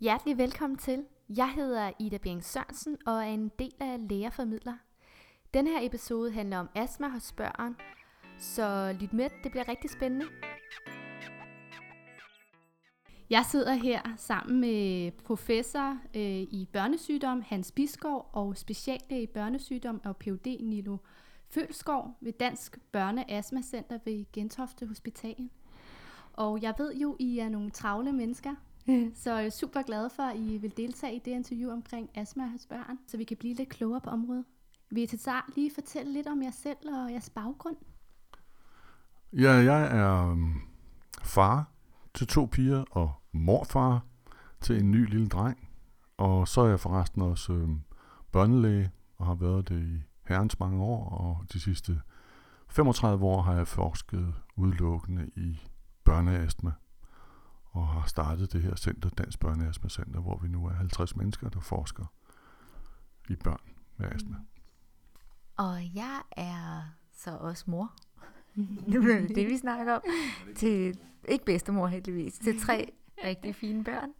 Hjertelig velkommen til. Jeg hedder Ida Bering Sørensen og er en del af Lægerformidler. Den her episode handler om astma hos børn, så lyt med, det bliver rigtig spændende. Jeg sidder her sammen med professor øh, i børnesygdom Hans Biskov og speciallæge i børnesygdom og Ph.D. Nilo Følskov ved Dansk Børne Astma Center ved Gentofte Hospital. Og jeg ved jo, I er nogle travle mennesker, så jeg er super glad for, at I vil deltage i det interview omkring astma hos børn, så vi kan blive lidt klogere på området. Vil I til start lige fortælle lidt om jer selv og jeres baggrund? Ja, jeg er øhm, far til to piger og morfar til en ny lille dreng. Og så er jeg forresten også um, børnelæge og har været det i herrens mange år, og de sidste 35 år har jeg forsket udelukkende i børneastma og har startet det her center, Dansk Børneastma Center, hvor vi nu er 50 mennesker, der forsker i børn med astma. Og jeg er så også mor. nu er det det, vi snakker om. Til, ikke bedstemor heldigvis, til tre rigtig fine børn.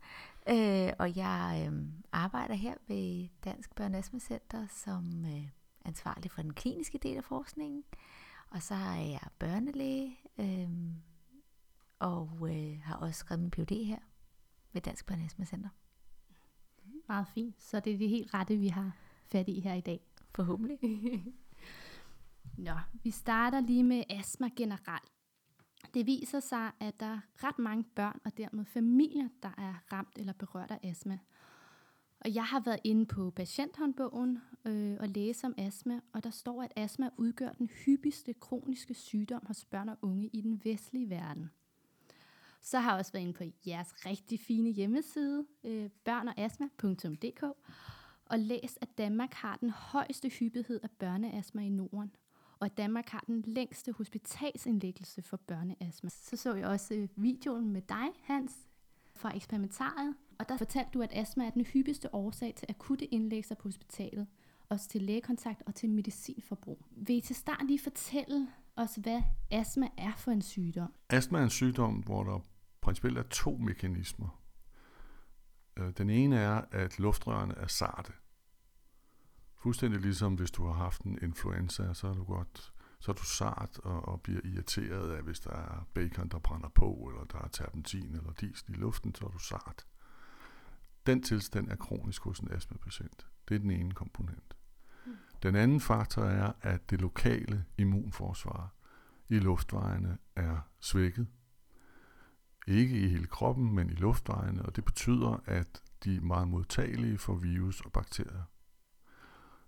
Øh, og jeg øh, arbejder her ved Dansk Børneastma Center som øh, ansvarlig for den kliniske del af forskningen. Og så er jeg børnelæge, øh, og øh, har også skrevet min Ph.D. her ved Dansk Børneastma Center. Meget fint. Så det er det helt rette, vi har fat i her i dag. Forhåbentlig. Nå, vi starter lige med astma generelt. Det viser sig, at der er ret mange børn og dermed familier, der er ramt eller berørt af astma. Og jeg har været inde på patienthåndbogen øh, og læse om astma, og der står, at astma udgør den hyppigste kroniske sygdom hos børn og unge i den vestlige verden. Så har jeg også været inde på jeres rigtig fine hjemmeside, øh, og læst, at Danmark har den højeste hyppighed af børneastma i Norden, og at Danmark har den længste hospitalsindlæggelse for børneastma. Så så jeg også øh, videoen med dig, Hans, fra eksperimentariet, og der fortalte du, at astma er den hyppigste årsag til akutte indlæggelser på hospitalet, også til lægekontakt og til medicinforbrug. Vil I til start lige fortælle os, hvad astma er for en sygdom? Astma er en sygdom, hvor der principielt er to mekanismer. Øh, den ene er, at luftrørene er sarte. Fuldstændig ligesom hvis du har haft en influenza, så er du godt så er du sart og, og bliver irriteret af, hvis der er bacon, der brænder på, eller der er terpentin eller diesel i luften, så er du sart. Den tilstand er kronisk hos en astmapatient. Det er den ene komponent. Den anden faktor er, at det lokale immunforsvar i luftvejene er svækket. Ikke i hele kroppen, men i luftvejene, og det betyder, at de er meget modtagelige for virus og bakterier.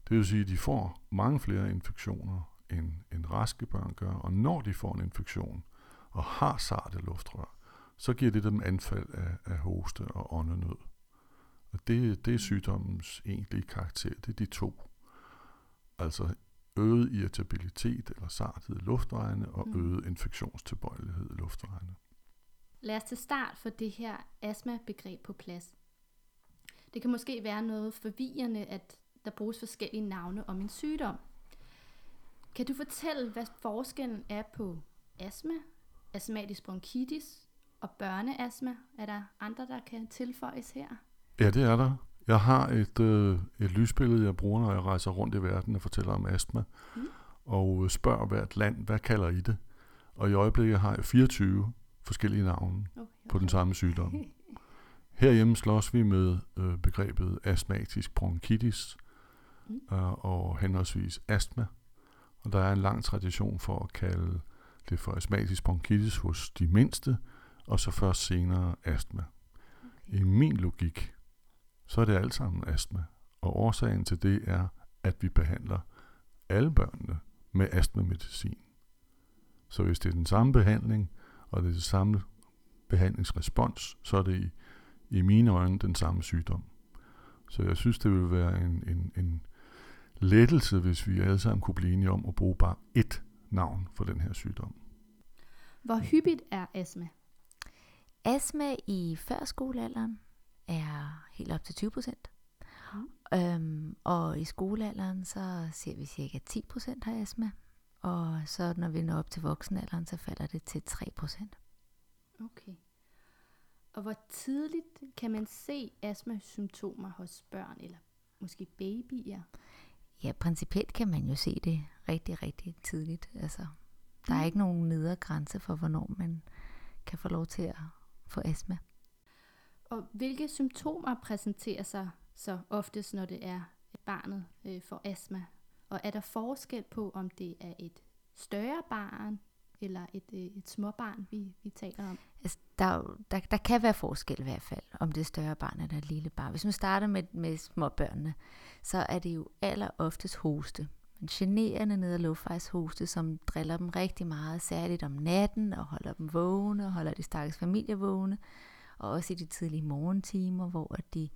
Det vil sige, at de får mange flere infektioner, end, end raske børn gør, og når de får en infektion og har sarte luftrør, så giver det dem anfald af, af hoste og åndenød. Og det, det er sygdommens egentlige karakter, det er de to. Altså øget irritabilitet eller sarthed i luftvejene og mm. øget infektionstilbøjelighed i luftvejene. Lad os til start få det her astma-begreb på plads. Det kan måske være noget forvirrende, at der bruges forskellige navne om en sygdom. Kan du fortælle, hvad forskellen er på astma, astmatisk bronkitis og børneastma? Er der andre, der kan tilføjes her? Ja, det er der. Jeg har et, øh, et lysbillede, jeg bruger, når jeg rejser rundt i verden og fortæller om astma, mm. og spørger hvert land, hvad kalder I det? Og i øjeblikket har jeg 24 forskellige navne okay, okay. på den samme sygdom. Herhjemme slås vi med øh, begrebet astmatisk bronkitis mm. øh, og henholdsvis astma. Og der er en lang tradition for at kalde det for astmatisk bronkitis hos de mindste, og så først senere astma. Okay. I min logik, så er det alt sammen astma. Og årsagen til det er, at vi behandler alle børnene med astmamedicin. Så hvis det er den samme behandling, og det er det samme behandlingsrespons, så er det i, i mine øjne den samme sygdom. Så jeg synes, det vil være en, en, en lettelse, hvis vi alle sammen kunne blive enige om at bruge bare ét navn for den her sygdom. Hvor hyppigt er astma? Astma i førskolealderen er helt op til 20 procent. Mm. Øhm, og i skolealderen, så ser vi cirka 10 procent har astma. Og så når vi når op til voksenalderen, så falder det til 3 procent. Okay. Og hvor tidligt kan man se astma-symptomer hos børn eller måske babyer? Ja, principielt kan man jo se det rigtig, rigtig tidligt. Altså, der er Mm. ikke nogen nedre grænse for, hvornår man kan få lov til at få astma. Og hvilke symptomer præsenterer sig så oftest, når det er, barnet øh, får astma? Og er der forskel på, om det er et større barn eller et, øh, et småbarn, vi, vi taler om? Altså, der, der, der kan være forskel i hvert fald, om det er større barn eller et lille barn. Hvis man starter med, med småbørnene, så er det jo aller oftest hoste. En generende ned- og luftvejshoste, som driller dem rigtig meget, særligt om natten, og holder dem vågne, og holder de stakkels familie vågne, og også i de tidlige morgentimer, hvor at de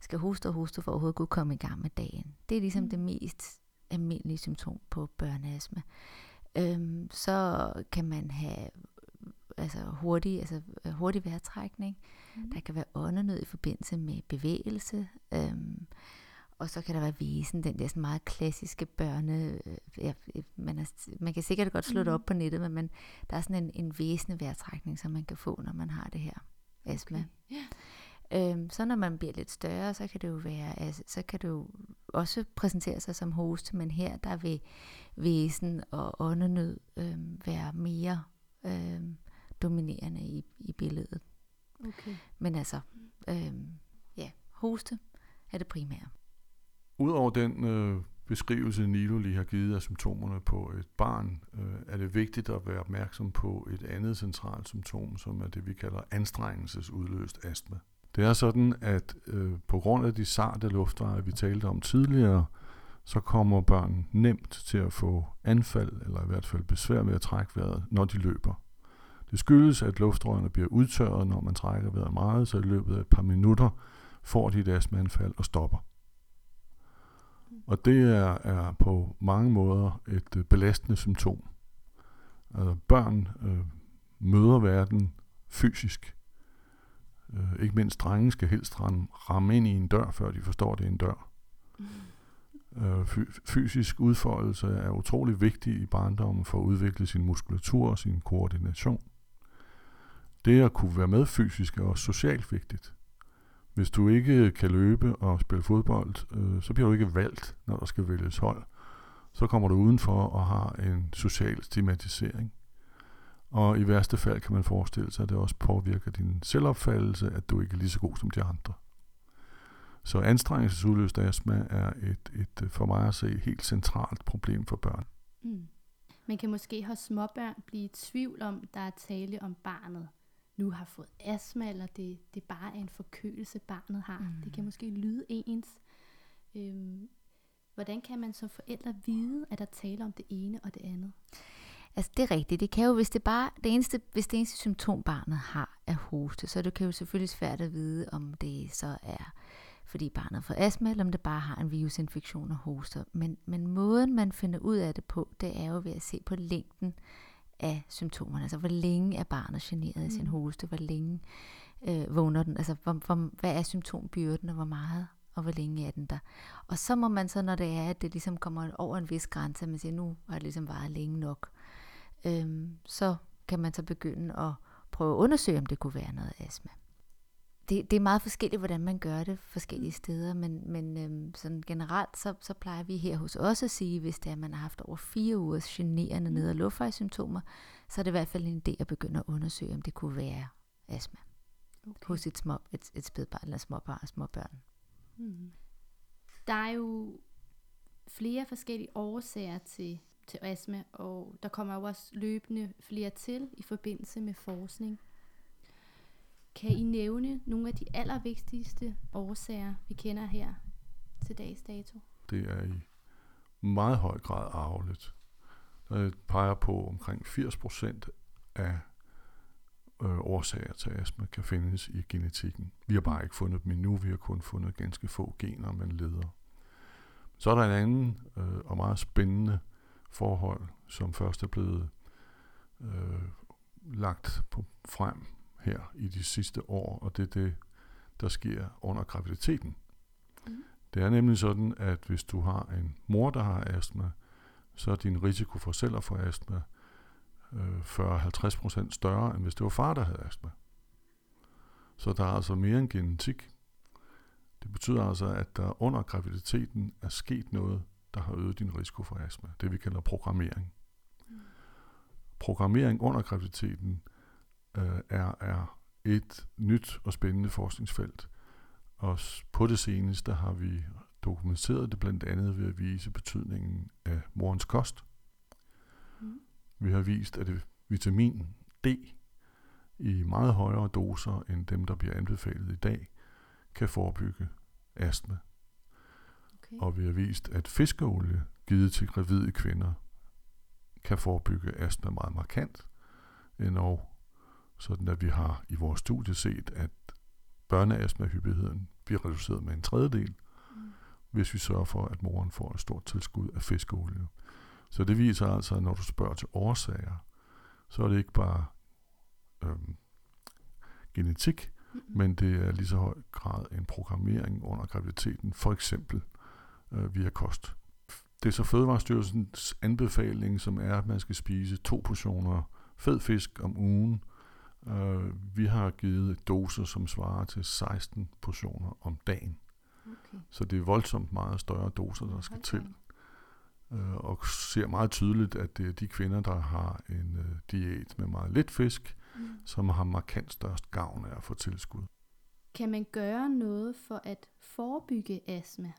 skal hoste og hoste for at overhovedet kunne komme i gang med dagen. Det er ligesom Mm. det mest almindelige symptom på børneastma. Øhm, så kan man have altså hurtig, altså øh, hurtig vejrtrækning. Mm. Der kan være åndenød i forbindelse med bevægelse. Øhm, og så kan der være visen, den der sådan meget klassiske børne... Øh, ja, øh, man, er, man kan sikkert godt slå det op på nettet, men man, der er sådan en, en væsende vejrtrækning, som man kan få, når man har det her astma. Ja. Øhm, så når man bliver lidt større, så kan det jo være, altså, så kan det jo også præsentere sig som hoste, men her der vil væsen og åndenød øhm, være mere øhm, dominerende i, i billedet. Okay. Men altså, øhm, ja, hoste er det primære. Udover den øh, beskrivelse, Nilo lige har givet af symptomerne på et barn, øh, er det vigtigt at være opmærksom på et andet centralt symptom, som er det, vi kalder anstrengelsesudløst astma. Det er sådan, at øh, på grund af de sarte luftveje, vi talte om tidligere, så kommer børn nemt til at få anfald, eller i hvert fald besvær med at trække vejret, når de løber. Det skyldes, at luftrørene bliver udtørret, når man trækker vejret meget, så i løbet af et par minutter får de et astmaanfald og stopper. Og det er, er på mange måder et øh, belastende symptom. Altså, børn øh, møder verden fysisk. Øh, ikke mindst drenge skal helst ramme, ramme ind i en dør, før de forstår, det er en dør. Øh, fy- fysisk udfoldelse er utrolig vigtig i barndommen for at udvikle sin muskulatur og sin koordination. Det at kunne være med fysisk er også socialt vigtigt. Hvis du ikke kan løbe og spille fodbold, øh, så bliver du ikke valgt, når der skal vælges hold. Så kommer du udenfor og har en social stigmatisering. Og i værste fald kan man forestille sig, at det også påvirker din selvopfattelse, at du ikke er lige så god som de andre. Så anstrengelsesudløst astma er et, et øh, for mig at se helt centralt problem for børn. Mm. Man kan måske hos småbørn blive i tvivl om, der er tale om barnet nu har fået astma, eller det, det bare er en forkølelse, barnet har. Mm. Det kan måske lyde ens. Øhm, hvordan kan man som forældre vide, at der taler om det ene og det andet? Altså det er rigtigt. Det kan jo, hvis det bare det eneste, hvis det eneste symptom barnet har er hoste, så det kan jo selvfølgelig svært at vide, om det så er fordi barnet får astma, eller om det bare har en virusinfektion og hoster. Men, men måden man finder ud af det på, det er jo ved at se på længden af symptomerne. Altså hvor længe er barnet generet af sin Mm. hoste, hvor længe øh, vågner den, altså hvor, hvor, hvad er symptombyrden, og hvor meget og hvor længe er den der. Og så må man så, når det er, at det ligesom kommer over en vis grænse, at man siger, nu har det ligesom varet længe nok, øhm, så kan man så begynde at prøve at undersøge, om det kunne være noget astma. Det, det er meget forskelligt, hvordan man gør det forskellige steder, men, men øhm, sådan generelt, så, så plejer vi her hos os at sige, hvis det er, at man har haft over fire ugers generende ned- og luftvejssymptomer, så er det i hvert fald en idé at begynde at undersøge, om det kunne være astma Okay. hos et, små, et, et spædbarn eller småbarn, småbørn. Mm. Der er jo flere forskellige årsager til, til astma, og der kommer jo også løbende flere til i forbindelse med forskning. Kan I nævne nogle af de allervigtigste årsager, vi kender her til dags dato? Det er i meget høj grad arveligt. Der peger på omkring 80% af øh, årsager til astma kan findes i genetikken. Vi har bare ikke fundet dem endnu, vi har kun fundet ganske få gener, man leder. Så er der en anden øh, og meget spændende forhold, som først er blevet øh, lagt på frem her i de sidste år, og det er det, der sker under graviditeten. Mm. Det er nemlig sådan, at hvis du har en mor, der har astma, så er din risiko for selv at få astma øh, 40-50% større, end hvis det var far, der havde astma. Så der er altså mere end genetik. Det betyder altså, at der under graviditeten er sket noget, der har øget din risiko for astma. Det vi kalder programmering. Mm. Programmering under graviditeten øh, er, er et nyt og spændende forskningsfelt. Og på det seneste har vi dokumenteret det blandt andet ved at vise betydningen af morens kost. Mm. Vi har vist, at det vitamin D i meget højere doser end dem, der bliver anbefalet i dag, kan forebygge astma. Okay. Og vi har vist, at fiskeolie givet til gravide kvinder kan forebygge astma meget markant, endnu sådan at vi har i vores studie set, at børneastma-hyppigheden bliver reduceret med en tredjedel, mm. hvis vi sørger for, at moren får et stort tilskud af fiskeolie. Så det viser altså, at når du spørger til årsager, så er det ikke bare øhm, genetik, mm. men det er lige så høj grad en programmering under graviditeten, for eksempel øh, via kost. Det er så Fødevarestyrelsens anbefaling, som er, at man skal spise to portioner fed fisk om ugen, Uh, vi har givet doser, som svarer til 16 portioner om dagen. Okay. Så det er voldsomt meget større doser, der skal okay. til. Uh, og ser meget tydeligt, at det er de kvinder, der har en uh, diæt med meget lidt fisk, mm. som har markant størst gavn af at få tilskud. Kan man gøre noget for at forebygge astma?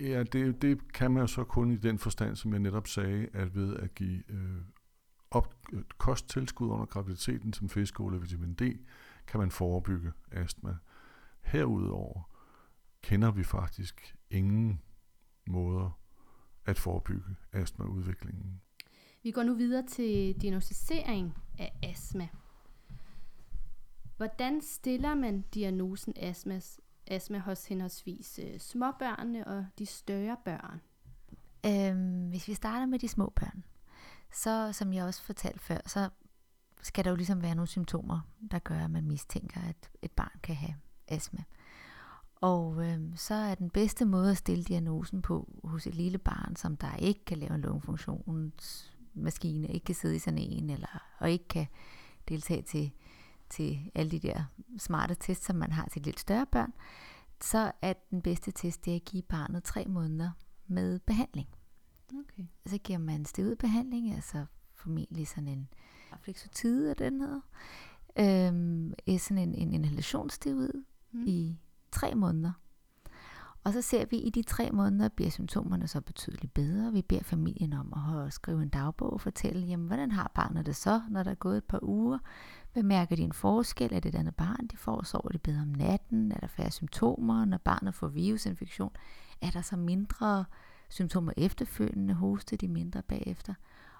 Ja, det, det kan man så kun i den forstand, som jeg netop sagde, at ved at give øh, op, kosttilskud under graviditeten som fiskole og vitamin D, kan man forebygge astma. Herudover kender vi faktisk ingen måder at forebygge astmaudviklingen. Vi går nu videre til diagnostisering af astma. Hvordan stiller man diagnosen astma, astma hos henholdsvis øh, småbørnene og de større børn? Øhm, hvis vi starter med de små børn, så som jeg også fortalte før, så skal der jo ligesom være nogle symptomer, der gør, at man mistænker, at et barn kan have astma. Og øh, så er den bedste måde at stille diagnosen på hos et lille barn, som der ikke kan lave en lungefunktionsmaskine, ikke kan sidde i sådan en, eller, og ikke kan deltage til, til alle de der smarte tests, som man har til lidt større børn, så er den bedste test det at give barnet tre måneder med behandling. Okay. Så giver man steroidbehandling, altså formentlig sådan en flexotide af den hedder. Øhm, sådan en, en inhalationssteroid mm. i tre måneder. Og så ser vi, at i de tre måneder bliver symptomerne så betydeligt bedre. Vi beder familien om at skrive en dagbog og fortælle, jamen, hvordan har barnet det så, når der er gået et par uger? Hvad mærker de en forskel? Er det et andet barn, de får? Sover de bedre om natten? Er der færre symptomer? Når barnet får virusinfektion, er der så mindre symptomer efterfølgende, hoste de mindre bagefter.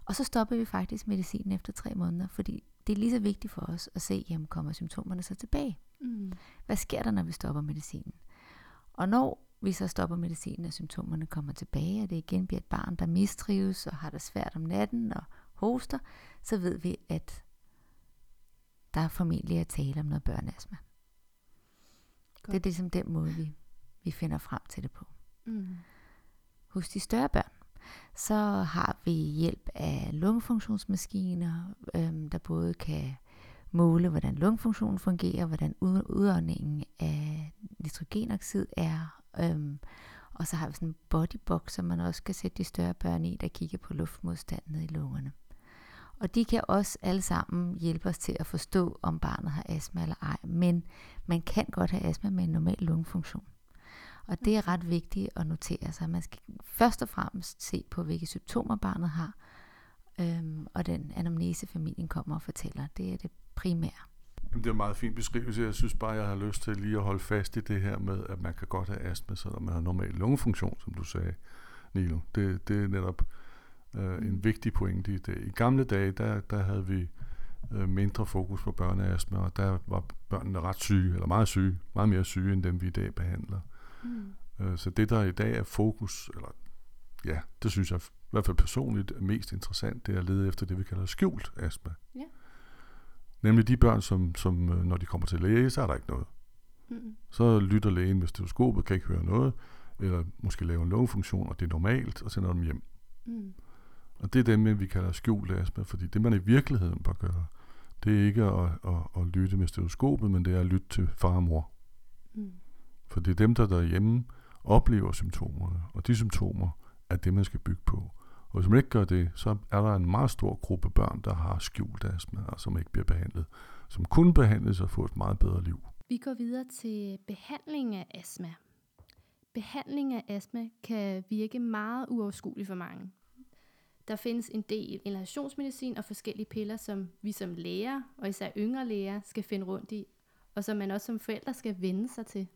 Og så stopper vi faktisk medicinen efter tre måneder, fordi det er lige så vigtigt for os at se, jamen kommer symptomerne så tilbage? Mm. Hvad sker der, når vi stopper medicinen? Og når vi så stopper medicinen, og symptomerne kommer tilbage, og det igen bliver et barn, der mistrives og har det svært om natten og hoster, så ved vi, at der er formentlig at tale om noget børneastma. Godt. Det er ligesom den måde, vi, vi finder frem til det på. Mm. Hos de større børn, så har vi hjælp af lungefunktionsmaskiner, øhm, der både kan måle, hvordan lungefunktionen fungerer, hvordan udåndingen af nitrogenoxid er. Øhm, og så har vi sådan en bodybox, som man også kan sætte de større børn i, der kigger på luftmodstanden i lungerne. Og de kan også alle sammen hjælpe os til at forstå, om barnet har astma eller ej. Men man kan godt have astma med en normal lungefunktion. Og det er ret vigtigt at notere sig. Man skal først og fremmest se på, hvilke symptomer barnet har, øhm, og den anamnese familien kommer og fortæller. Det er det primære. Det er en meget fin beskrivelse. Jeg synes bare, jeg har lyst til lige at holde fast i det her med, at man kan godt have astma, selvom man har normal lungefunktion, som du sagde, Nilo. Det, det er netop øh, en vigtig pointe i det. I gamle dage, der, der havde vi øh, mindre fokus på børneastma, og der var børnene ret syge, eller meget syge, meget mere syge, end dem vi i dag behandler. Mm. Øh, så det, der i dag er fokus, eller ja, det synes jeg i hvert fald personligt er mest interessant, det er at lede efter det, vi kalder skjult astma. Ja. Nemlig de børn, som, som øh, når de kommer til læge, så er der ikke noget. Mm. Så lytter lægen med stetoskopet, kan ikke høre noget, eller måske lave en lungefunktion, og det er normalt, og sender dem hjem. Mm. Og det er dem, vi kalder skjult astma, fordi det, man i virkeligheden bør gøre, det er ikke at, at, at lytte med stetoskopet, men det er at lytte til far og mor. Mm. For det er dem, der derhjemme oplever symptomerne, og de symptomer er det, man skal bygge på. Og hvis man ikke gør det, så er der en meget stor gruppe børn, der har skjult astma, og som ikke bliver behandlet, som kunne behandles og få et meget bedre liv. Vi går videre til behandling af astma. Behandling af astma kan virke meget uoverskuelig for mange. Der findes en del inhalationsmedicin og forskellige piller, som vi som læger, og især yngre læger, skal finde rundt i, og som man også som forældre skal vende sig til.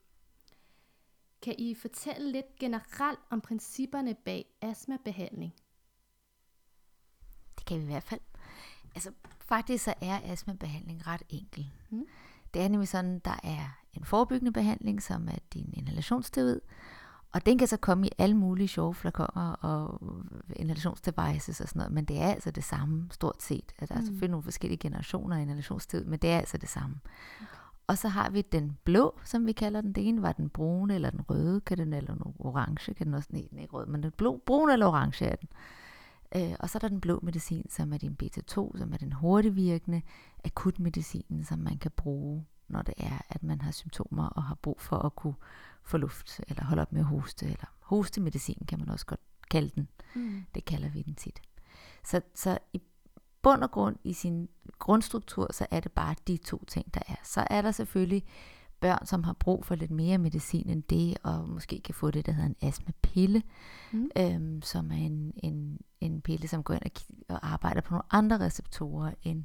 Kan I fortælle lidt generelt om principperne bag astmabehandling? Det kan vi i hvert fald. Altså, faktisk så er astmabehandling ret enkel. Mm. Det er nemlig sådan, der er en forebyggende behandling, som er din inhalationssteroid, og den kan så komme i alle mulige sjove flakoner og inhalationsdevices og sådan noget, men det er altså det samme stort set. Der er Mm. selvfølgelig nogle forskellige generationer af inhalationssteroid, men det er altså det samme. Og så har vi den blå, som vi kalder den. Det ene var den brune eller den røde, kan den, eller den orange, kan den også, nej, den ikke rød, men den blå, brune eller orange er den. Øh, og så er der den blå medicin, som er din beta-2, som er den hurtigvirkende akutmedicin, som man kan bruge, når det er, at man har symptomer og har brug for at kunne få luft, eller holde op med at hoste, eller hostemedicin kan man også godt kalde den. Mm. Det kalder vi den tit. Så, så i bund og grund i sin grundstruktur, så er det bare de to ting, der er. Så er der selvfølgelig børn, som har brug for lidt mere medicin end det, og måske kan få det, der hedder en astmapille, Mm. øhm, som er en, en, en pille, som går ind og, og arbejder på nogle andre receptorer, end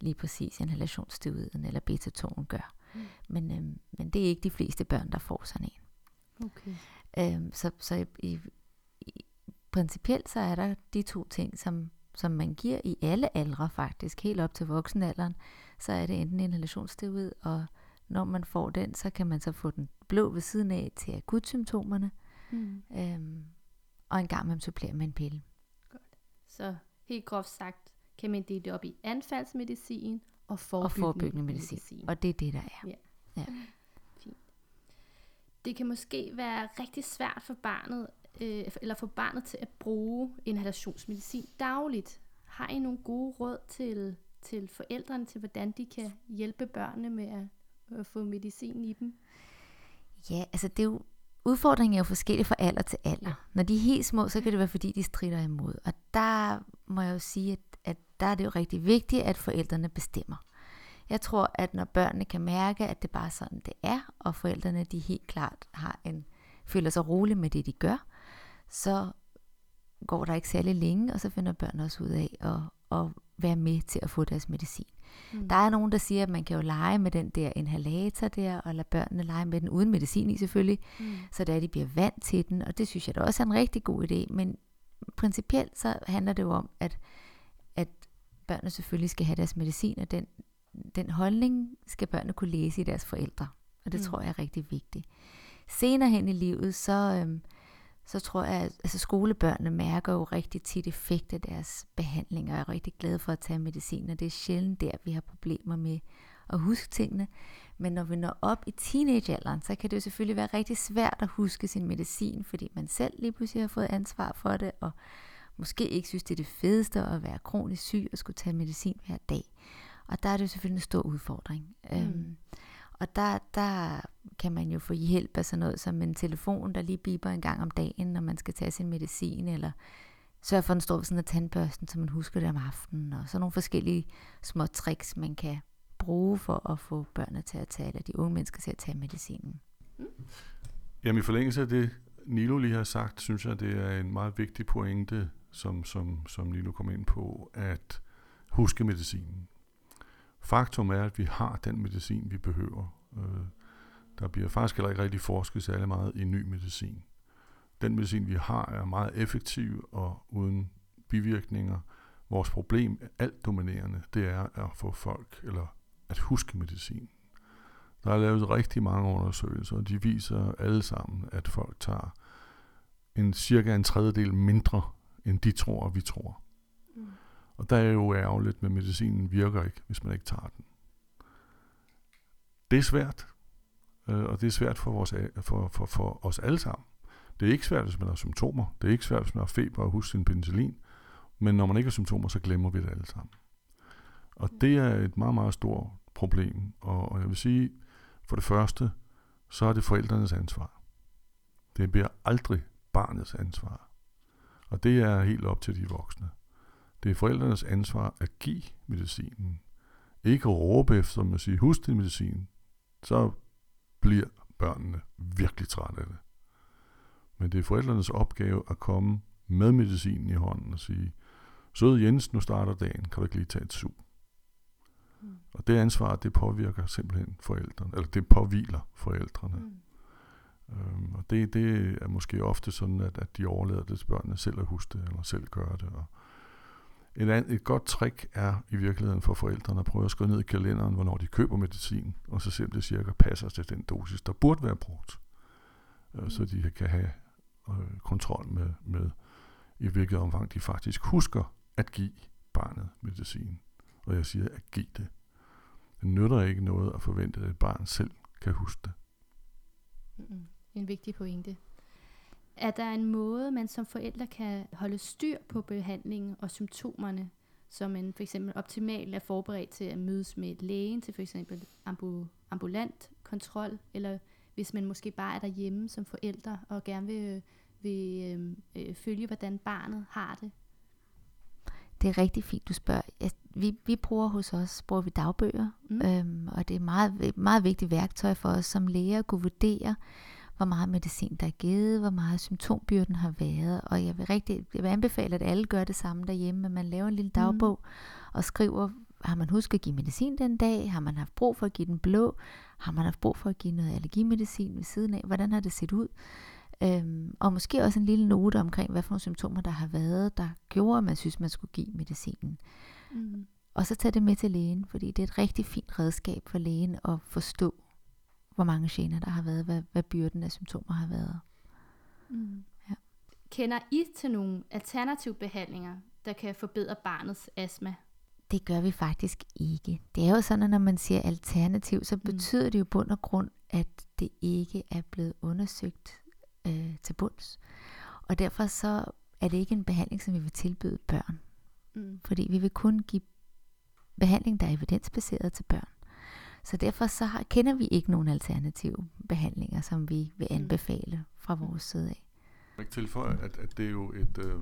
lige præcis inhalationssteroiden eller beta-2 gør. Mm. Men, øhm, men det er ikke de fleste børn, der får sådan en. Okay. Øhm, så så i, i, principielt så er der de to ting, som, som man giver i alle aldre faktisk, helt op til voksenalderen, så er det enten inhalationssteroid, og når man får den, så kan man så få den blå ved siden af til akutsymptomerne, Mm. øhm, og en gang man supplerer med en pille. Så helt groft sagt, kan man dele det op i anfaldsmedicin og forebyggende, Og forebyggende medicin. Og det er det, der er. Det kan måske være rigtig svært for barnet, øh, eller få barnet til at bruge inhalationsmedicin dagligt. Har I nogle gode råd til, til forældrene til, hvordan de kan hjælpe børnene med at, at få medicin i dem? Ja, altså det er jo, udfordringen er jo forskellig fra alder til alder. Når de er helt små, så kan det være, fordi de strider imod. Og der må jeg jo sige, at, at der er det jo rigtig vigtigt, at forældrene bestemmer. Jeg tror, at når børnene kan mærke, at det bare er sådan, det er, og forældrene de helt klart har en, føler sig rolige med det, de gør, så går der ikke særlig længe, og så finder børnene også ud af at, at være med til at få deres medicin. Mm. Der er nogen, der siger, at man kan jo lege med den der inhalator der, og lade børnene lege med den uden medicin i selvfølgelig, Mm. så da de bliver vant til den, og det synes jeg da også er en rigtig god idé, men principielt så handler det jo om, at, at børnene selvfølgelig skal have deres medicin, og den, den holdning skal børnene kunne læse i deres forældre, og det Mm. tror jeg er rigtig vigtigt. Senere hen i livet, så, øhm, så tror jeg, at altså skolebørnene mærker jo rigtig tit effekt af deres behandling, og er rigtig glade for at tage medicin, og det er sjældent der, vi har problemer med at huske tingene. Men når vi når op i teenagealderen, så kan det jo selvfølgelig være rigtig svært at huske sin medicin, fordi man selv lige pludselig har fået ansvar for det, og måske ikke synes, det er det fedeste at være kronisk syg og skulle tage medicin hver dag. Og der er det jo selvfølgelig en stor udfordring. Mm. Øhm, og der, der kan man jo få hjælp af sådan noget som en telefon, der lige biber en gang om dagen, når man skal tage sin medicin, eller sørge for, at den står ved sådan en tandbørsten, så man husker det om aftenen, og sådan nogle forskellige små tricks, man kan bruge for at få børnene til at tage, eller de unge mennesker til at tage medicinen. Mm. Jamen i forlængelse af det, Nilo lige har sagt, synes jeg, det er en meget vigtig pointe, som, som, som Nilo kom ind på, at huske medicinen. Faktum er, at vi har den medicin, vi behøver. Øh, Der bliver faktisk heller ikke rigtig forsket særlig meget i ny medicin. Den medicin, vi har, er meget effektiv og uden bivirkninger. Vores problem, alt dominerende, det er at få folk, eller at huske medicin. Der er lavet rigtig mange undersøgelser, og de viser alle sammen, at folk tager en cirka en tredjedel mindre, end de tror, og vi tror. Og der er jo ærgerligt, men medicinen virker ikke, hvis man ikke tager den. Det er svært, øh, og det er svært for, vores, for, for, for os alle sammen. Det er ikke svært, hvis man har symptomer. Det er ikke svært, hvis man har feber og husker sin penicillin. Men når man ikke har symptomer, så glemmer vi det alle sammen. Og det er et meget, meget stort problem. Og, og jeg vil sige, for det første, så er det forældrenes ansvar. Det bliver aldrig barnets ansvar. Og det er helt op til de voksne. Det er forældrenes ansvar at give medicinen. Ikke at råbe efter dem og sige, husk din medicin. Så bliver børnene virkelig trætte af det. Men det er forældrenes opgave at komme med medicinen i hånden og sige, Søde Jens, nu starter dagen, kan du ikke lige tage et sug? Mm. Og det ansvar, det påvirker simpelthen forældrene, eller det påviler forældrene. Mm. Øhm, og det, det er måske ofte sådan, at, at de overlader det til børnene selv at huske det, eller selv gøre det. Og et, andet, et godt trick er i virkeligheden for forældrene at prøve at skrive ned i kalenderen, hvornår de køber medicin, og så se om det cirka passer til den dosis, der burde være brugt. Øh. Så de kan have øh, kontrol med, med, i hvilket omfang de faktisk husker at give barnet medicin. Og jeg siger at give det. Det nytter ikke noget at forvente, at et barn selv kan huske det. Mm-hmm. En vigtig pointe. Er der en måde, man som forældre kan holde styr på behandlingen og symptomerne, så man for eksempel optimalt er forberedt til at mødes med lægen til for eksempel ambulant kontrol, eller hvis man måske bare er derhjemme som forældre og gerne vil, vil øh, øh, følge, hvordan barnet har det det er rigtig fint, du spørger. Vi, vi bruger hos os bruger vi dagbøger, mm. øhm, og det er et meget, meget vigtigt værktøj for os som læger at kunne vurdere, hvor meget medicin der er givet, hvor meget symptombyrden har været. Og jeg vil, rigtig, jeg vil anbefale, at alle gør det samme derhjemme, at man laver en lille mm. dagbog mm. og skriver, har man husket at give medicin den dag? Har man haft brug for at give den blå? Har man haft brug for at give noget allergimedicin ved siden af? Hvordan har det set ud? Øhm, og måske også en lille note omkring, hvad for nogle symptomer der har været, der gjorde, at man synes, man skulle give medicinen. Mm. Og så tage det med til lægen, fordi det er et rigtig fint redskab for lægen at forstå, hvor mange gener der har været, hvad, hvad byrden af symptomer har været. Mm. Ja. Kender I til nogle alternative behandlinger, der kan forbedre barnets astma? Det gør vi faktisk ikke. Det er jo sådan, at når man siger alternativ, så mm. betyder det jo bund og grund, at det ikke er blevet undersøgt øh, til bunds. Og derfor så er det ikke en behandling, som vi vil tilbyde børn. Mm. Fordi vi vil kun give behandling, der er evidensbaseret til børn. Så derfor så har, kender vi ikke nogen alternative behandlinger, som vi vil mm. anbefale fra mm. vores side af. Jeg kan tilføje, at, at det er jo et, øh,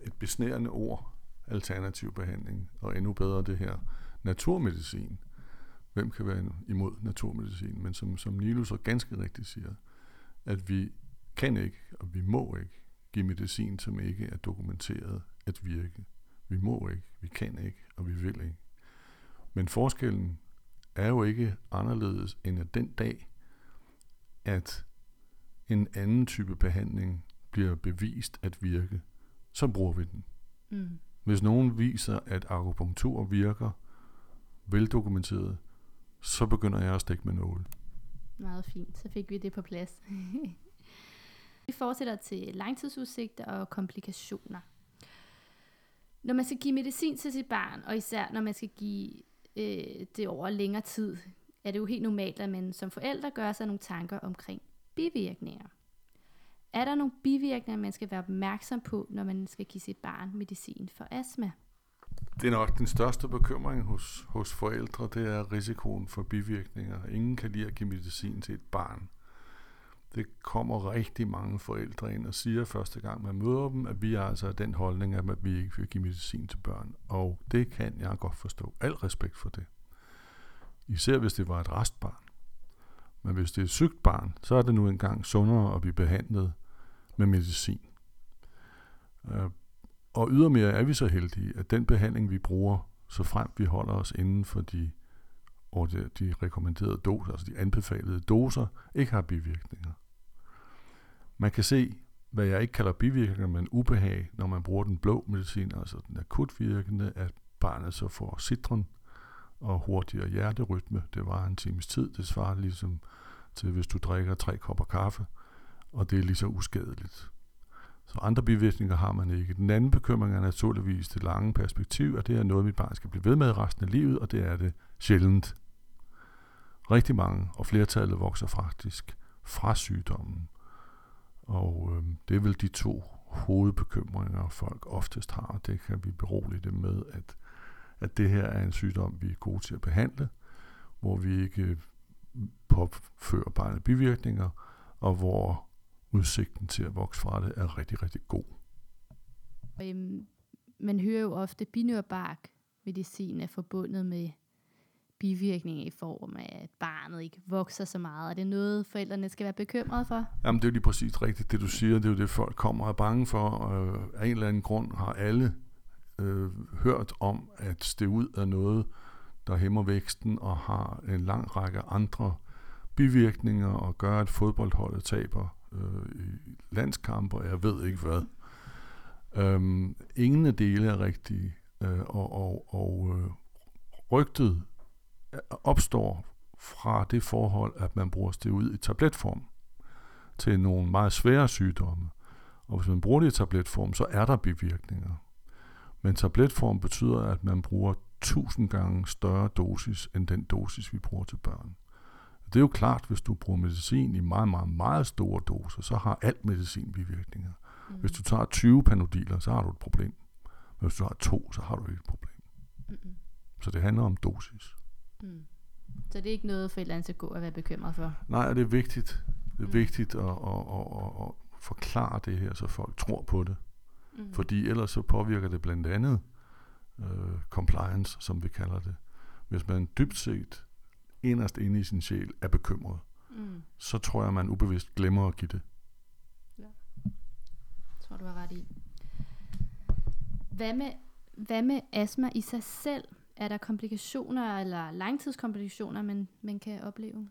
et besnærende ord, alternativ behandling, og endnu bedre det her naturmedicin. Hvem kan være imod naturmedicin? Men som, som Nilo så ganske rigtigt siger, at vi kan ikke, og vi må ikke give medicin, som ikke er dokumenteret at virke. Vi må ikke, vi kan ikke, og vi vil ikke. Men forskellen er jo ikke anderledes end at den dag, at en anden type behandling bliver bevist at virke, så bruger vi den. Mm. Hvis nogen viser, at akupunktur virker veldokumenteret, så begynder jeg at stikke med nåle. Meget fint, så fik vi det på plads. Vi fortsætter til langtidsudsigter og komplikationer. Når man skal give medicin til sit barn, og især når man skal give øh, det over længere tid, er det jo helt normalt, at man som forældre gør sig nogle tanker omkring bivirkninger. Er der nogle bivirkninger, man skal være opmærksom på, når man skal give sit barn medicin for astma? Det er nok den største bekymring hos, hos forældre, det er risikoen for bivirkninger. Ingen kan lide at give medicin til et barn. Det kommer rigtig mange forældre ind og siger første gang, man møder dem, at vi er altså den holdning, at vi ikke vil give medicin til børn. Og det kan jeg godt forstå. Al respekt for det. Især hvis det var et restbarn. Men hvis det er et sygt barn, så er det nu engang sundere at blive behandlet med medicin. Øh, og ydermere er vi så heldige, at den behandling, vi bruger, så frem vi holder os inden for de, de rekommenderede doser, altså de anbefalede doser, ikke har bivirkninger. Man kan se hvad jeg ikke kalder bivirkninger, men ubehag, når man bruger den blå medicin, altså den akutvirkende, at barnet så får citron og hurtigere hjerterytme. Det var en times tid. Det svarer ligesom til, hvis du drikker tre kopper kaffe, og det er lige så uskadeligt. Så andre bivirkninger har man ikke. Den anden bekymring er naturligvis det lange perspektiv, at det er noget, mit barn skal blive ved med resten af livet, og det er det sjældent. Rigtig mange, og flertallet vokser faktisk fra sygdommen. Og øh, det er vel de to hovedbekymringer, folk oftest har, det kan vi berolige dem med, at, at det her er en sygdom, vi er gode til at behandle, hvor vi ikke øh, påfører barnet bivirkninger, og hvor udsigten til at vokse fra det er rigtig, rigtig god. Øhm, man hører jo ofte, at binyrbark medicin er forbundet med bivirkninger i form af, at barnet ikke vokser så meget. Er det noget, forældrene skal være bekymrede for? Jamen, det er jo lige præcis rigtigt, det du siger. Det er jo det, folk kommer og er bange for. Og øh, af en eller anden grund har alle øh, hørt om, at det ud er noget, der hæmmer væksten og har en lang række andre bivirkninger og gør, at fodboldholdet taber øh, i landskampe, og jeg ved ikke hvad. Øhm, ingen af dele er rigtige, øh, og, og, og øh, rygtet opstår fra det forhold, at man bruger det ud i tabletform til nogle meget svære sygdomme. Og hvis man bruger det i tabletform, så er der bivirkninger. Men tabletform betyder, at man bruger tusind gange større dosis end den dosis, vi bruger til børn. Det er jo klart, hvis du bruger medicin i meget, meget, meget store doser, så har alt medicin bivirkninger. Mm. Hvis du tager 20 panodiler, så har du et problem. Men hvis du har to, så har du ikke et problem. Mm-mm. Så det handler om dosis. Mm. Så det er ikke noget, forældrene skal gå og være bekymret for? Nej, det er vigtigt. Det er mm. vigtigt at, at, at, at, at forklare det her, så folk tror på det. Mm. Fordi ellers så påvirker det blandt andet uh, compliance, som vi kalder det. Hvis man dybt set inderst inde i sin sjæl er bekymret, mm. så tror jeg, man ubevidst glemmer at give det. Ja. Jeg tror, du har ret i. Hvad med, hvad med astma i sig selv? Er der komplikationer eller langtidskomplikationer, man, man kan opleve?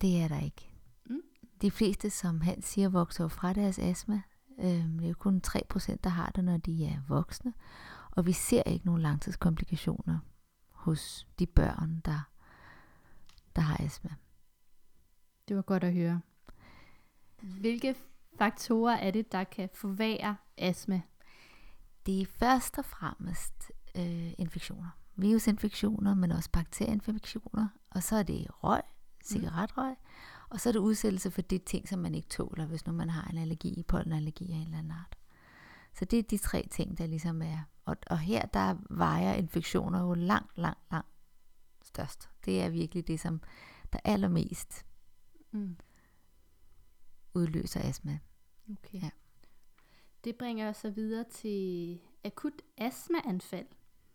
Det er der ikke. Mm. De fleste, som han siger, vokser fra deres astma. Øhm, det er jo kun 3%, der har det, når de er voksne. Og vi ser ikke nogen langtidskomplikationer hos de børn, der, der har astma. Det var godt at høre. Hvilke faktorer er det, der kan forvære astma? Det er først og fremmest øh, infektioner. Virusinfektioner, men også bakterieinfektioner. Og så er det røg, cigaretrøg. Mm. Og så er det udsættelse for de ting, som man ikke tåler, hvis nu man har en allergi, pollenallergi af en eller anden art. Så det er de tre ting, der ligesom er. Og, og her der vejer infektioner jo langt, langt, langt størst. Det er virkelig det, som der allermest mm. udløser astma. Okay. Ja. Det bringer os så videre til akut astmaanfald.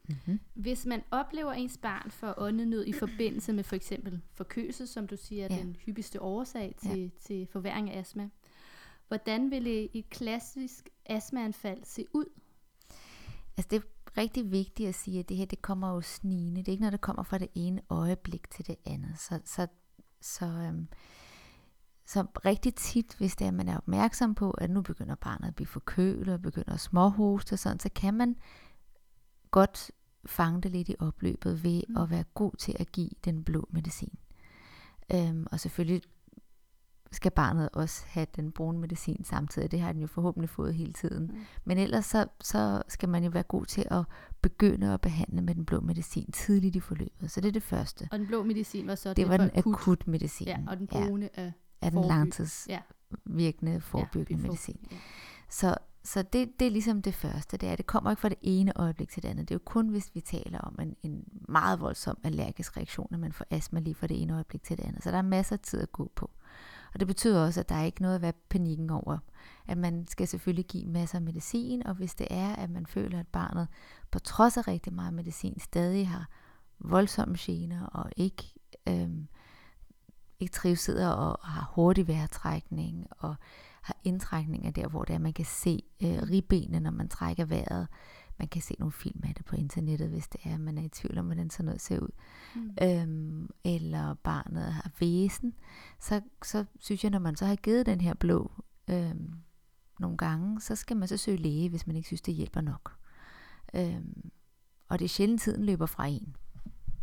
Mm-hmm. Hvis man oplever ens barn for åndenød i forbindelse med for eksempel forkølelse, som du siger er ja. den hyppigste årsag til, ja. til forværing af astma, hvordan vil et klassisk astmaanfald se ud? Altså det er rigtig vigtigt at sige, at det her det kommer jo snigende. Det er ikke noget, der kommer fra det ene øjeblik til det andet. Så, så, så, øhm, så rigtig tit, hvis det er, man er opmærksom på, at nu begynder barnet at blive forkølet og begynder at småhoste og sådan, så kan man godt fange det lidt i opløbet ved mm. at være god til at give den blå medicin. Øhm, og selvfølgelig skal barnet også have den brune medicin samtidig. Det har den jo forhåbentlig fået hele tiden. Mm. Men ellers så, så skal man jo være god til at begynde at behandle med den blå medicin tidligt i forløbet. Så det er det første. Og den blå medicin var så det, det var den akut, akut medicin. Ja, og den brune ja. er, er den langtidsvirkende ja. forebyggende ja, medicin. Ja. Så, så det, det er ligesom det første. Det er, det kommer ikke fra det ene øjeblik til det andet. Det er jo kun, hvis vi taler om en, en meget voldsom allergisk reaktion, at man får astma lige fra det ene øjeblik til det andet. Så der er masser af tid at gå på. Og det betyder også, at der er ikke noget at være panikken over. At man skal selvfølgelig give masser af medicin, og hvis det er, at man føler, at barnet på trods af rigtig meget medicin stadig har voldsomme gener og ikke, øhm, ikke trives og har hurtig vejrtrækning og har indtrækninger der, hvor det er, man kan se øh, ribbenene, når man trækker vejret. man kan se nogle film af det på internettet, hvis det er, man er i tvivl om, hvordan sådan noget ser ud. Mm. Øhm, eller barnet har væsen, så, så synes jeg, når man så har givet den her blå øhm, nogle gange, så skal man så søge læge, hvis man ikke synes, det hjælper nok. Øhm, og det er sjældent, tiden løber fra en.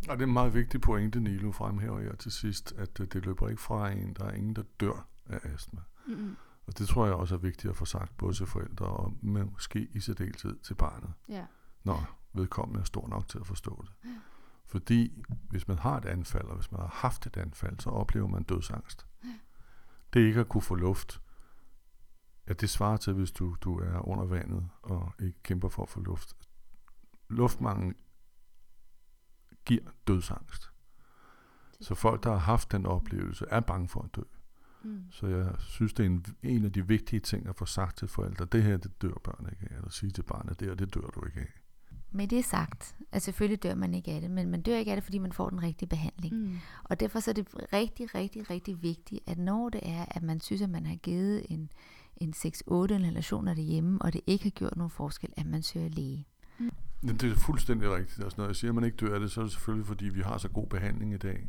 Og det er en meget vigtig pointe, Nilo fremhæver her til sidst, at øh, det løber ikke fra en. Der er ingen, der dør af astma. Mm. Og det tror jeg også er vigtigt at få sagt, både til forældre og måske i særdeleshed til barnet, Ja. når vedkommende er stor nok til at forstå det. Fordi hvis man har et anfald, og hvis man har haft et anfald, så oplever man dødsangst. Det ikke at kunne få luft, ja, det svarer til, hvis du, du er under vandet og ikke kæmper for at få luft. Luftmangel giver dødsangst. Så folk, der har haft den oplevelse, er bange for at dø. Mm. Så jeg synes, det er en, en af de vigtige ting at få sagt til forældre, det her, det dør børn ikke af. Eller sige til barnet, det her, det dør du ikke af. Med det sagt, at selvfølgelig dør man ikke af det, men man dør ikke af det, fordi man får den rigtige behandling. Mm. Og derfor så er det rigtig, rigtig, rigtig vigtigt, at når det er, at man synes, at man har givet en, en 6-8 relationer derhjemme, og det ikke har gjort nogen forskel, at man søger læge. Men det er fuldstændig rigtigt. Altså, når jeg siger, at man ikke dør af det, så er det selvfølgelig, fordi vi har så god behandling i dag,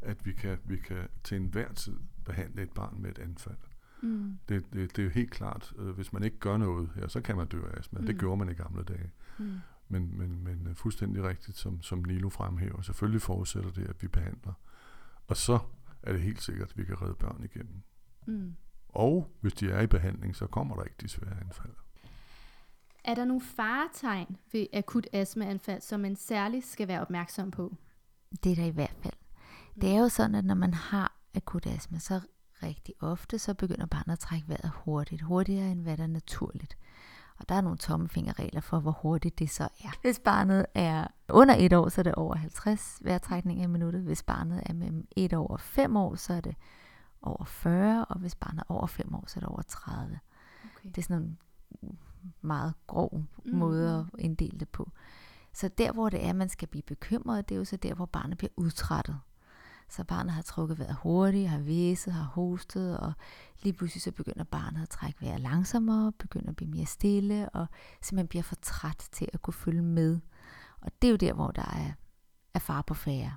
at vi kan, vi kan til enhver tid behandle et barn med et anfald. Mm. Det, det, det er jo helt klart, øh, hvis man ikke gør noget her, så kan man dø af astma. Mm. Det gjorde man i gamle dage. Mm. Men, men, men øh, fuldstændig rigtigt, som, som Nilo fremhæver. Selvfølgelig forudsætter det, at vi behandler. Og så er det helt sikkert, at vi kan redde børn igennem. Mm. Og hvis de er i behandling, så kommer der ikke de svære anfald. Er der nogle faretegn ved akut astmaanfald, som man særligt skal være opmærksom på? Det er der i hvert fald. Det er jo sådan, at når man har akut astma, så rigtig ofte, så begynder barnet at trække vejret hurtigt. Hurtigere end hvad der er naturligt. Og der er nogle tommefingerregler for, hvor hurtigt det så er. Hvis barnet er under et år, så er det over 50 vejrtrækninger i minuttet. Hvis barnet er mellem et år og fem år, så er det over 40. Og hvis barnet er over 5 år, så er det over 30. Okay. Det er sådan en meget grov Mm. måde at inddele det på. Så der, hvor det er, man skal blive bekymret, det er jo så der, hvor barnet bliver udtrættet. Så barnet har trukket vejret hurtigt, har væset, har hostet, og lige pludselig så begynder barnet at trække vejret langsommere, begynder at blive mere stille, og simpelthen bliver for træt til at kunne følge med. Og det er jo der, hvor der er, er far på færre.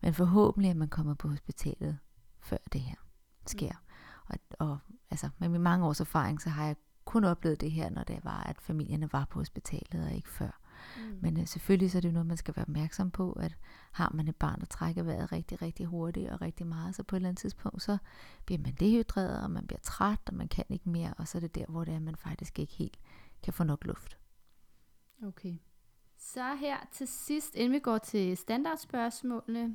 Men forhåbentlig er man kommet på hospitalet, før det her sker. Og, og altså, med min mange års erfaring, så har jeg kun oplevet det her, når det var, at familierne var på hospitalet, og ikke før. Mm. Men øh, selvfølgelig så er det jo noget, man skal være opmærksom på, at har man et barn, der trækker vejret rigtig, rigtig hurtigt og rigtig meget, så på et eller andet tidspunkt, så bliver man dehydreret, og man bliver træt, og man kan ikke mere, og så er det der, hvor det er, at man faktisk ikke helt kan få nok luft. Okay. Så her til sidst, inden vi går til standardspørgsmålene,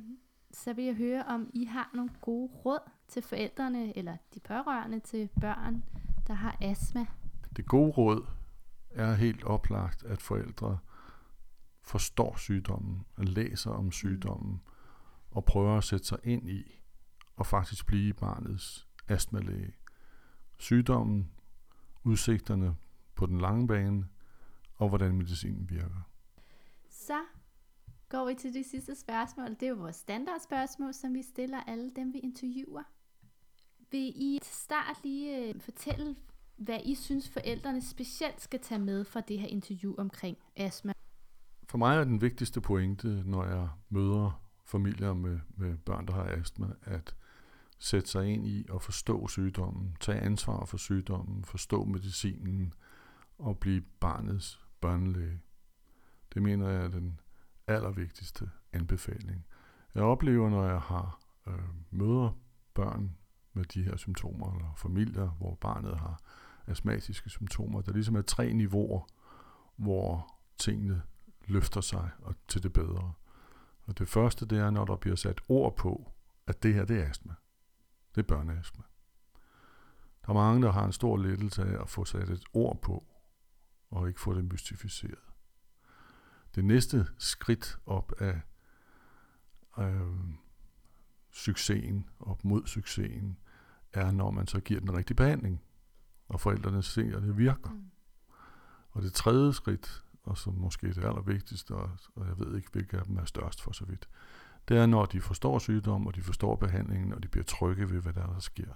så vil jeg høre, om I har nogle gode råd til forældrene eller de pårørende til børn, der har astma. Det gode råd er helt oplagt, at forældre forstår sygdommen, læser om sygdommen, og prøver at sætte sig ind i, og faktisk blive barnets astmalæge. Sygdommen, udsigterne på den lange bane, og hvordan medicinen virker. Så går vi til det sidste spørgsmål. Det er jo vores standardspørgsmål, som vi stiller alle dem, vi interviewer. Vil I til start lige øh, fortælle, hvad I synes, forældrene specielt skal tage med fra det her interview omkring astma? For mig er den vigtigste pointe, når jeg møder familier med, med børn, der har astma, at sætte sig ind i og forstå sygdommen, tage ansvar for sygdommen, forstå medicinen og blive barnets børnelæge. Det mener jeg er den allervigtigste anbefaling. Jeg oplever, når jeg har øh, møder børn med de her symptomer, eller familier, hvor barnet har astmatiske symptomer, der ligesom er tre niveauer, hvor tingene løfter sig og til det bedre. Og det første, det er, når der bliver sat ord på, at det her, det er astma. Det er børneastma. Der er mange, der har en stor lettelse af at få sat et ord på, og ikke få det mystificeret. Det næste skridt op af øh, succesen, op mod succesen, er, når man så giver den rigtige behandling, og forældrene ser, at det virker. Mm. Og det tredje skridt, og som måske er det allervigtigste, og, og jeg ved ikke, hvilke af dem er størst for så vidt, det er, når de forstår sygdom, og de forstår behandlingen, og de bliver trygge ved, hvad der, er, der sker.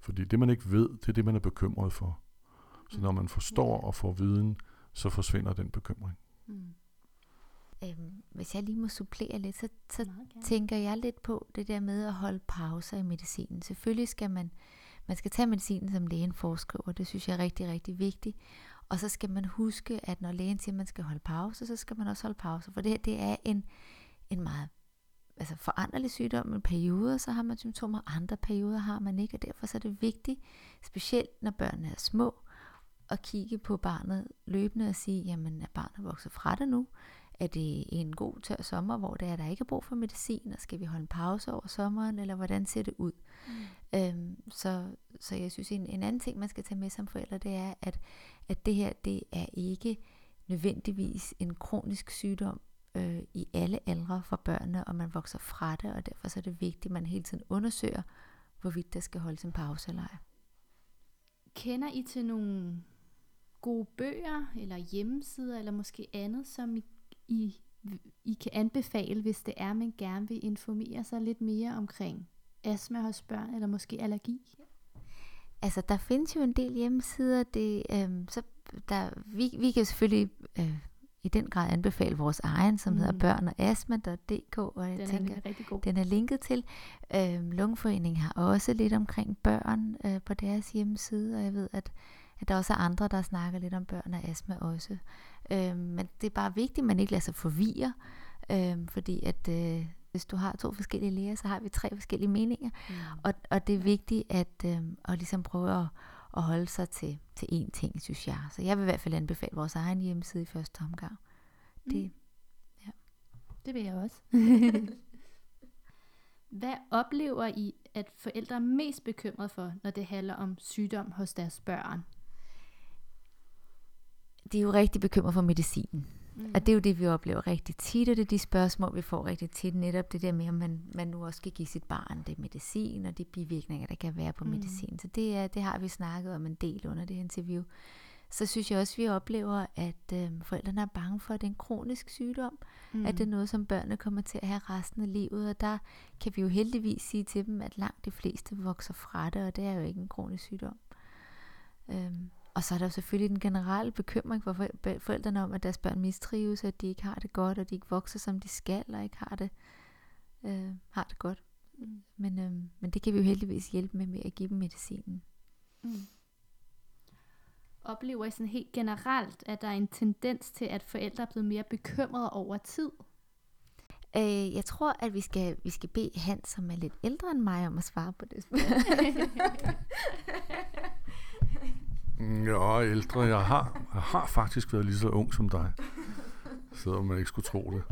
Fordi det, man ikke ved, det er det, man er bekymret for. Så når man forstår og får viden, så forsvinder den bekymring. Mm. Øhm, hvis jeg lige må supplere lidt, så, så gerne. tænker jeg lidt på det der med at holde pauser i medicinen. Selvfølgelig skal man, man skal tage medicinen, som lægen foreskriver. Det synes jeg er rigtig, rigtig vigtigt. Og så skal man huske, at når lægen siger, at man skal holde pause, så skal man også holde pause. For det her, det er en, en meget altså foranderlig sygdom. I perioder, så har man symptomer, andre perioder har man ikke. Og derfor så er det vigtigt, specielt når børnene er små, at kigge på barnet løbende og sige, jamen er barnet vokset fra det nu? Er det en god tør sommer, hvor det er, der ikke er brug for medicin, og skal vi holde en pause over sommeren, eller hvordan ser det ud? Mm. Øhm, så, så jeg synes, en, en anden ting, man skal tage med som forældre, det er, at, at det her, det er ikke nødvendigvis en kronisk sygdom øh, i alle aldre for børnene, og man vokser fra det, og derfor så er det vigtigt, at man hele tiden undersøger, hvorvidt der skal holdes en pause eller ej. Kender I til nogle gode bøger, eller hjemmesider, eller måske andet, som I, I, I kan anbefale, hvis det er, man gerne vil informere sig lidt mere omkring astma hos børn, eller måske allergi? Altså, der findes jo en del hjemmesider. Det, øhm, så der, vi, vi kan selvfølgelig øh, i den grad anbefale vores egen, som mm. hedder børneastma.dk, og jeg Den er tænker, god. den er linket til. Øhm, Lungeforeningen har også lidt omkring børn øh, på deres hjemmeside, og jeg ved, at, at der også er andre, der snakker lidt om børn og astma også. Øhm, men det er bare vigtigt, at man ikke lader sig forvirre, øhm, fordi at øh, hvis du har to forskellige læger, så har vi tre forskellige meninger. Mm. Og, og det er vigtigt at, øh, at ligesom prøve at, at holde sig til, til én ting, synes jeg. Så jeg vil i hvert fald anbefale vores egen hjemmeside i første omgang. Det, Det vil jeg også. Hvad oplever I, at forældre er mest bekymrede for, når det handler om sygdom hos deres børn? De er jo rigtig bekymret for medicinen. Mm. Og det er jo det, vi oplever rigtig tit, og det er de spørgsmål, vi får rigtig tit. Netop det der med, om man, man nu også skal give sit barn det medicin, og de bivirkninger, der kan være på Mm. medicin. Så det, er, det har vi snakket om en del under det interview. Så synes jeg også, vi oplever, at øh, forældrene er bange for, at det er en kronisk sygdom. Mm. At det er noget, som børnene kommer til at have resten af livet. Og der kan vi jo heldigvis sige til dem, at langt de fleste vokser fra det, og det er jo ikke en kronisk sygdom. Øhm, og så er der jo selvfølgelig den generelle bekymring for forældrene om, at deres børn mistrives, at de ikke har det godt, og de ikke vokser, som de skal, og ikke har det, øh, har det godt. Mm. Men, øh, men det kan vi jo heldigvis hjælpe med, med at give dem medicinen. Mm. Oplever I sådan helt generelt, at der er en tendens til, at forældre er blevet mere bekymrede over tid? Øh, jeg tror, at vi skal, vi skal bede Hans, som er lidt ældre end mig, om at svare på det spørgsmål. Jeg er ældre. Jeg har, jeg har faktisk været lige så ung som dig. Selvom man ikke skulle tro det.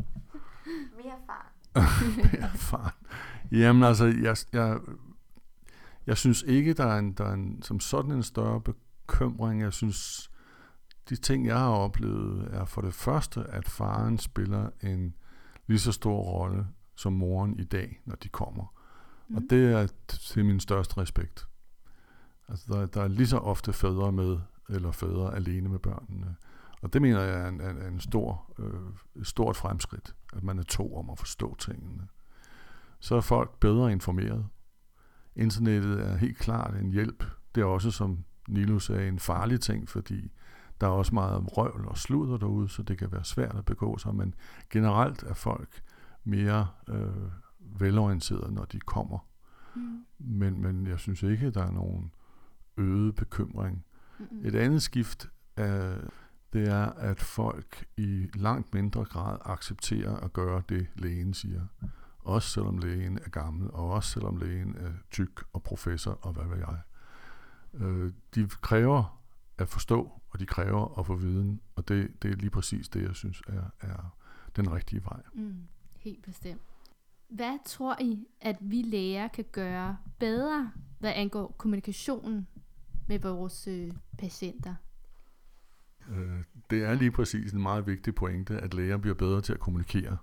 Mere far. erfaren. Jamen altså, jeg, jeg, jeg synes ikke, der er, en, der er en, som sådan en større bekymring. Jeg synes, de ting, jeg har oplevet, er for det første, at faren spiller en lige så stor rolle som moren i dag, når de kommer. Mm. Og det er til min største respekt. Altså, der, der er lige så ofte fædre med, eller fædre alene med børnene. Og det mener jeg er en, en, en stor, øh, stort fremskridt, at man er to om at forstå tingene. Så er folk bedre informeret. Internettet er helt klart en hjælp. Det er også, som Nilo sagde, en farlig ting, fordi der er også meget røvl og sludder derude, så det kan være svært at begå sig, men generelt er folk mere øh, velorienterede, når de kommer. Mm. Men, men jeg synes ikke, der er nogen øget bekymring. Mm-mm. Et andet skift er, det er, at folk i langt mindre grad accepterer at gøre det, lægen siger. Også selvom lægen er gammel, og også selvom lægen er tyk og professor, og hvad ved jeg. Øh, de kræver at forstå, og de kræver at få viden, og det, det er lige præcis det, jeg synes er, er den rigtige vej. Mm. Helt bestemt. Hvad tror I, at vi læger kan gøre bedre, hvad angår kommunikationen med vores øh, patienter? Øh, det er lige præcis en meget vigtig pointe, at læger bliver bedre til at kommunikere.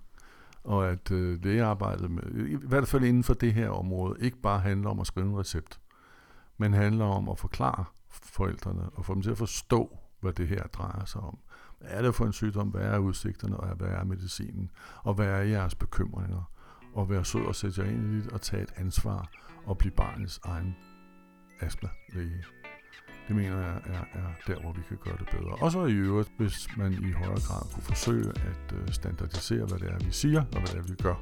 Og at øh, lægearbejdet, med, i hvert fald inden for det her område, ikke bare handler om at skrive en recept, men handler om at forklare forældrene og få dem til at forstå, hvad det her drejer sig om. Hvad er det for en sygdom? Hvad er udsigterne? Og hvad er medicinen? Og hvad er jeres bekymringer? Og være sød og sætte jer ind i det og tage et ansvar og blive barnets egen astma-læge. Det mener jeg er, er der, hvor vi kan gøre det bedre. Og så i øvrigt, hvis man i højere grad kunne forsøge at øh, standardisere, hvad det er, vi siger, og hvad det er, vi gør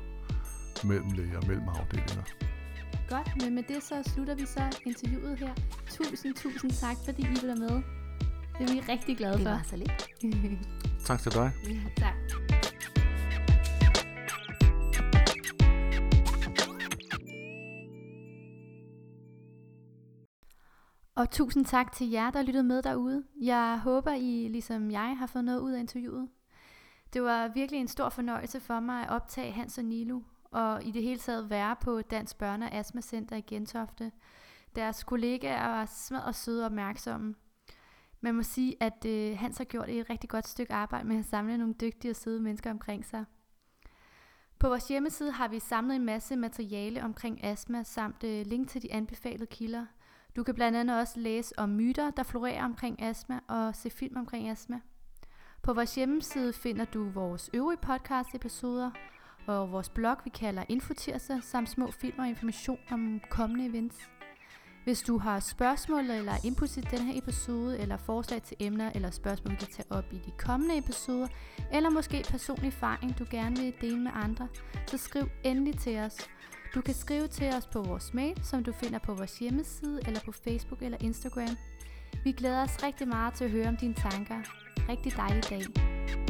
mellem læger og mellem afdelinger. Godt, men med det så slutter vi så interviewet her. Tusind, tusind tak, fordi I ville med. Det er vi rigtig glade Det for. var så lidt. Tak til dig. ja, tak. Og tusind tak til jer, der lyttede med derude. Jeg håber, I ligesom jeg har fået noget ud af interviewet. Det var virkelig en stor fornøjelse for mig at optage Hans og Nilo, og i det hele taget være på Dansk Børne- og Astma Center i Gentofte. Deres kollegaer var smadret søde og opmærksomme. Man må sige, at øh, Hans har gjort et rigtig godt stykke arbejde med at samle nogle dygtige og søde mennesker omkring sig. På vores hjemmeside har vi samlet en masse materiale omkring astma, samt øh, link til de anbefalede kilder. Du kan blandt andet også læse om myter, der florerer omkring astma, og se film omkring astma. På vores hjemmeside finder du vores øvrige podcast-episoder, og vores blog, vi kalder Infotirser, samt små film og information om kommende events. Hvis du har spørgsmål eller input til den her episode, eller forslag til emner eller spørgsmål, vi kan tage op i de kommende episoder, eller måske personlig erfaring, du gerne vil dele med andre, så skriv endelig til os. Du kan skrive til os på vores mail, som du finder på vores hjemmeside, eller på Facebook eller Instagram. Vi glæder os rigtig meget til at høre om dine tanker. Rigtig dejlig dag.